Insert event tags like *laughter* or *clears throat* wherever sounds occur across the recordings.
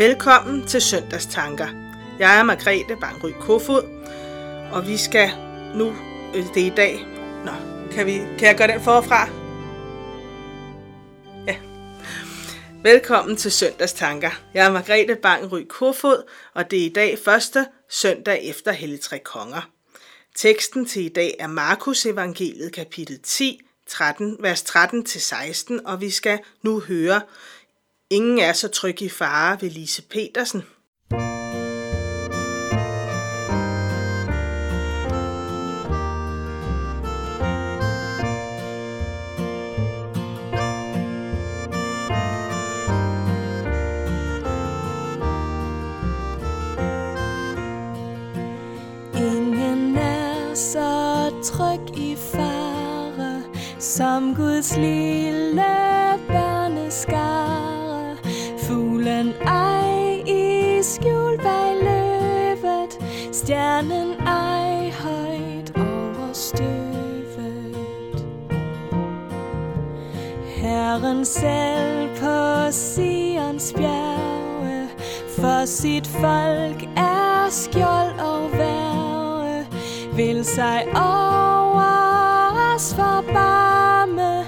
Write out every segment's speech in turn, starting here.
Velkommen til Søndagstanker. Jeg er Margrethe Bangry Kofod, og vi skal nu, øh, det er i dag, nå, kan, vi, kan jeg gøre den forfra? Ja. Velkommen til Søndagstanker. Jeg er Margrethe Bangry Kofod, og det er i dag første søndag efter Hellig Tre Konger. Teksten til i dag er Markus evangeliet kapitel 10, 13, vers 13-16, og vi skal nu høre Ingen er så tryg i fare ved Lise Petersen. Ingen er så tryg i fare som Guds liv. I skjul bag løvet, stjernen ej højt over støvet. Herren selv på Sions bjerge, for sit folk er skjold og værge, vil sig over os forbarme,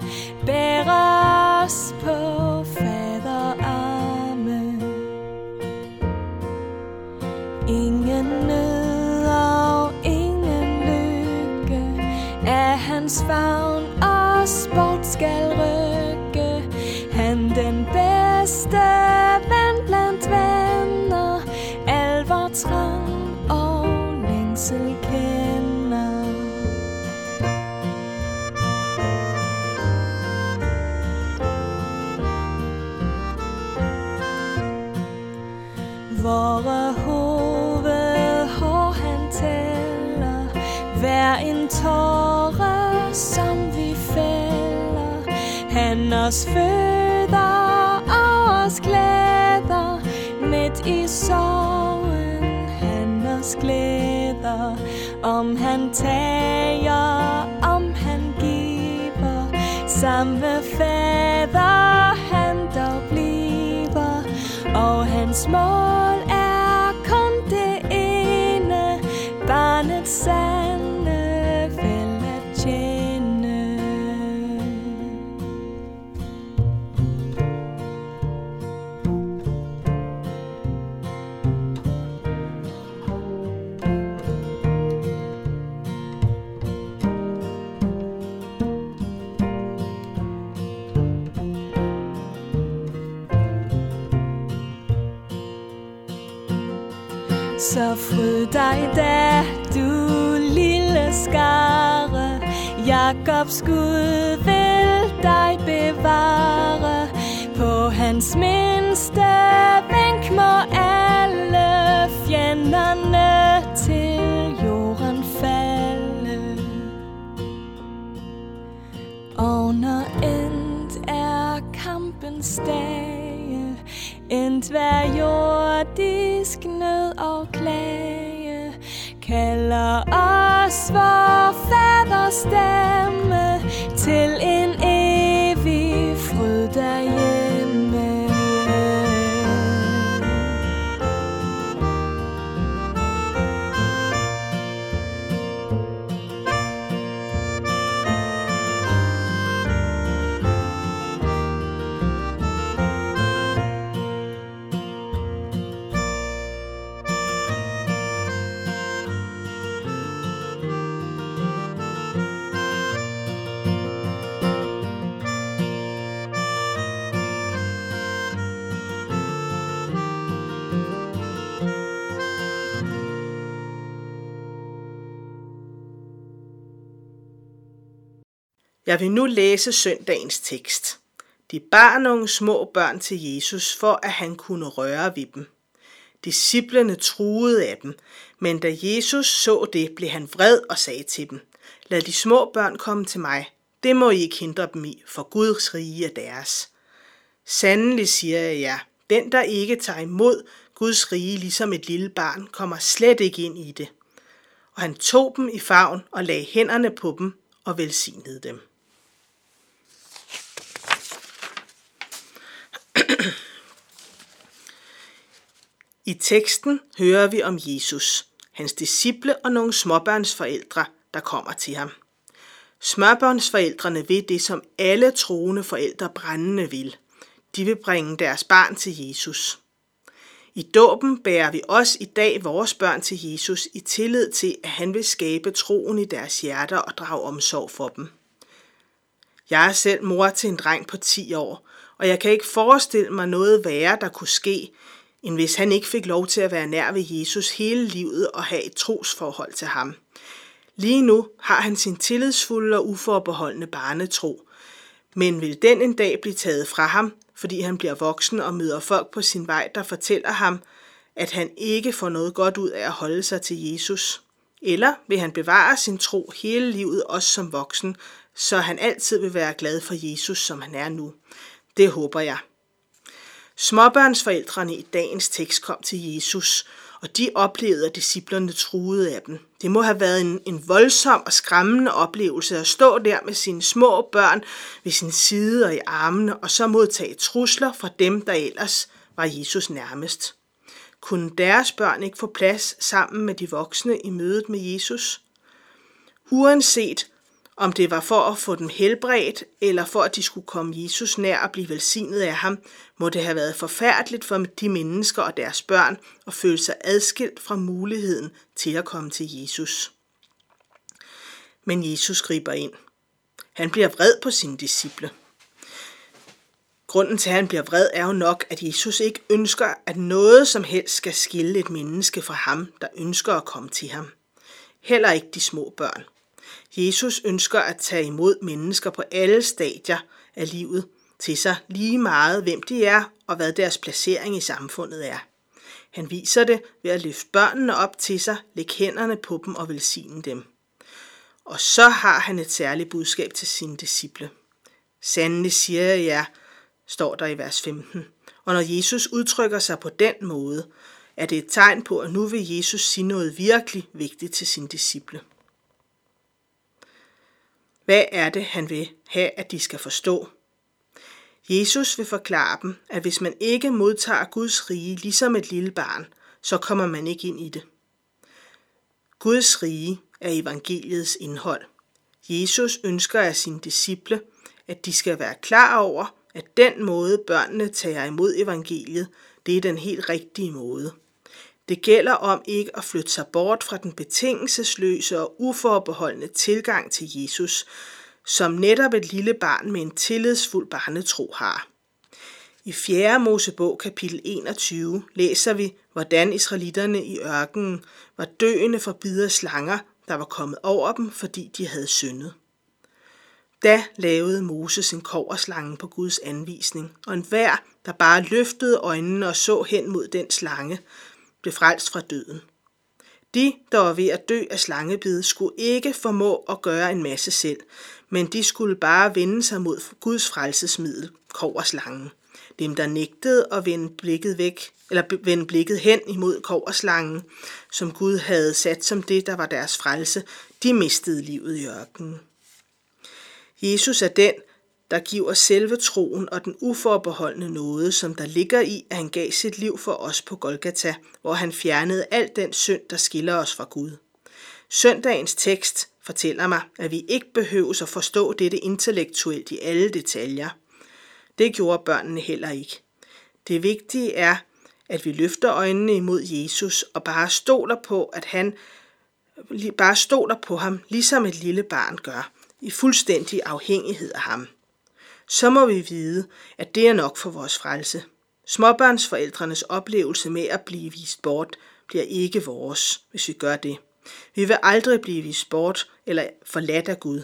længsel kender. Vore hoved hår han tæller? Hver en tåre som vi fælder. Han os føder og os glæder. Midt i sorgen han om han tager, om han giver. Samme fader han dog bliver. Og hans mål er kun det ene Barnet sande Så fryd dig da, du lille skare. Jakobs Gud vil dig bevare. På hans mindste vink må alle fjenderne til jorden falde. Og når endt er kampens dag, end hver jordisk nød og klage Kalder os vor faders stemme Til en Jeg vil nu læse søndagens tekst. De bar nogle små børn til Jesus, for at han kunne røre ved dem. Disciplerne truede af dem, men da Jesus så det, blev han vred og sagde til dem, Lad de små børn komme til mig. Det må I ikke hindre dem i, for Guds rige er deres. Sandelig siger jeg jer, den der ikke tager imod Guds rige ligesom et lille barn, kommer slet ikke ind i det. Og han tog dem i favn og lagde hænderne på dem og velsignede dem. *clears throat* I teksten hører vi om Jesus, hans disciple og nogle småbørnsforældre, der kommer til ham. Smørbørnsforældrene vil det, som alle troende forældre brændende vil. De vil bringe deres barn til Jesus. I dåben bærer vi også i dag vores børn til Jesus i tillid til, at han vil skabe troen i deres hjerter og drage omsorg for dem. Jeg er selv mor til en dreng på 10 år, og jeg kan ikke forestille mig noget værre, der kunne ske, end hvis han ikke fik lov til at være nær ved Jesus hele livet og have et trosforhold til ham. Lige nu har han sin tillidsfulde og uforbeholdende barnetro, men vil den en dag blive taget fra ham, fordi han bliver voksen og møder folk på sin vej, der fortæller ham, at han ikke får noget godt ud af at holde sig til Jesus? Eller vil han bevare sin tro hele livet, også som voksen, så han altid vil være glad for Jesus, som han er nu? Det håber jeg. Småbørnsforældrene i dagens tekst kom til Jesus, og de oplevede, at disciplerne truede af dem. Det må have været en, en voldsom og skræmmende oplevelse at stå der med sine små børn ved sin side og i armene, og så modtage trusler fra dem, der ellers var Jesus nærmest. Kunne deres børn ikke få plads sammen med de voksne i mødet med Jesus? Uanset om det var for at få dem helbredt, eller for at de skulle komme Jesus nær og blive velsignet af ham, må det have været forfærdeligt for de mennesker og deres børn at føle sig adskilt fra muligheden til at komme til Jesus. Men Jesus griber ind. Han bliver vred på sine disciple. Grunden til, at han bliver vred, er jo nok, at Jesus ikke ønsker, at noget som helst skal skille et menneske fra ham, der ønsker at komme til ham. Heller ikke de små børn. Jesus ønsker at tage imod mennesker på alle stadier af livet til sig, lige meget hvem de er og hvad deres placering i samfundet er. Han viser det ved at løfte børnene op til sig, lægge hænderne på dem og velsigne dem. Og så har han et særligt budskab til sine disciple. Sandelig siger jeg jer, står der i vers 15. Og når Jesus udtrykker sig på den måde, er det et tegn på, at nu vil Jesus sige noget virkelig vigtigt til sine disciple. Hvad er det, han vil have, at de skal forstå? Jesus vil forklare dem, at hvis man ikke modtager Guds rige ligesom et lille barn, så kommer man ikke ind i det. Guds rige er evangeliets indhold. Jesus ønsker af sine disciple, at de skal være klar over, at den måde børnene tager imod evangeliet, det er den helt rigtige måde. Det gælder om ikke at flytte sig bort fra den betingelsesløse og uforbeholdende tilgang til Jesus, som netop et lille barn med en tillidsfuld barnetro har. I 4. Mosebog kapitel 21 læser vi, hvordan israelitterne i ørkenen var døende for bidder slanger, der var kommet over dem, fordi de havde syndet. Da lavede Moses en koverslange på Guds anvisning, og enhver, der bare løftede øjnene og så hen mod den slange, blev frelst fra døden. De, der var ved at dø af slangebid, skulle ikke formå at gøre en masse selv, men de skulle bare vende sig mod Guds frelsesmiddel, koverslangen. Dem, der nægtede at vende blikket væk, eller vende blikket hen imod koverslangen, som Gud havde sat som det, der var deres frelse, de mistede livet i ørkenen. Jesus er den, der giver selve troen og den uforbeholdende nåde, som der ligger i, at han gav sit liv for os på Golgata, hvor han fjernede al den synd, der skiller os fra Gud. Søndagens tekst fortæller mig, at vi ikke behøver at forstå dette intellektuelt i alle detaljer. Det gjorde børnene heller ikke. Det vigtige er, at vi løfter øjnene imod Jesus og bare stoler på, at han bare stoler på ham, ligesom et lille barn gør, i fuldstændig afhængighed af ham så må vi vide, at det er nok for vores frelse. Småbørnsforældrenes oplevelse med at blive vist bort bliver ikke vores, hvis vi gør det. Vi vil aldrig blive vist bort eller forladt af Gud.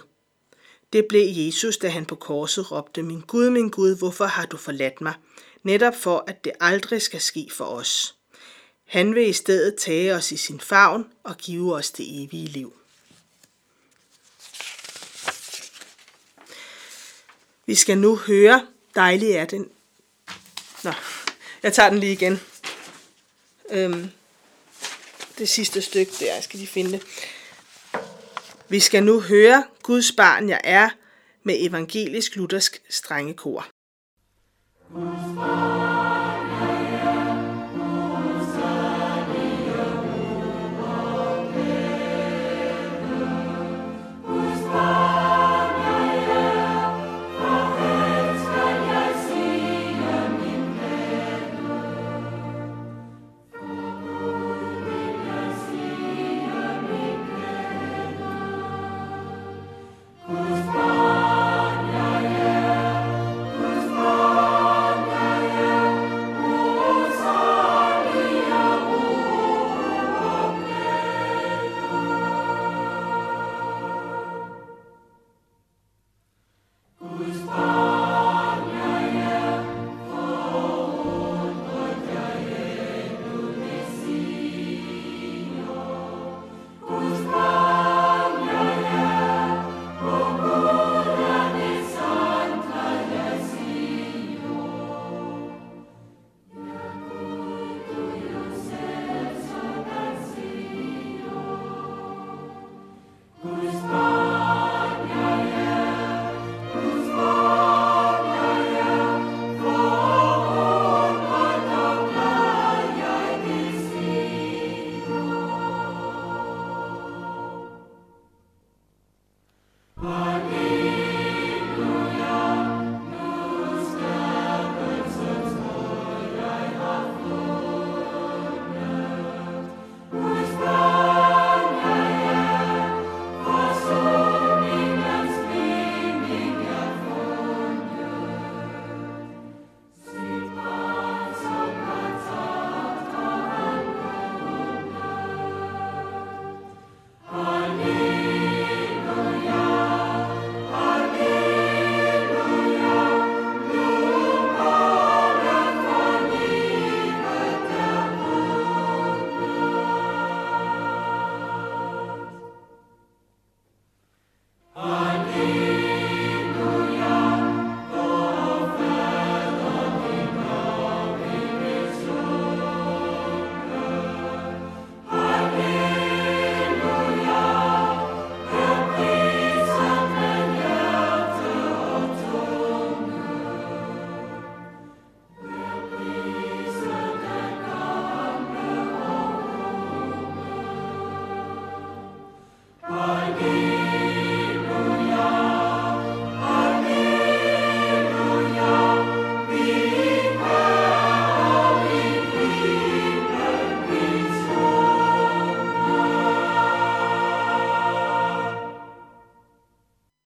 Det blev Jesus, da han på korset råbte, Min Gud, min Gud, hvorfor har du forladt mig? Netop for, at det aldrig skal ske for os. Han vil i stedet tage os i sin favn og give os det evige liv. Vi skal nu høre, dejlig er den. Nå, jeg tager den lige igen. Øhm, det sidste stykke der, jeg skal lige finde det. Vi skal nu høre Guds barn jeg er med evangelisk luthersk strengekor. Guds barn.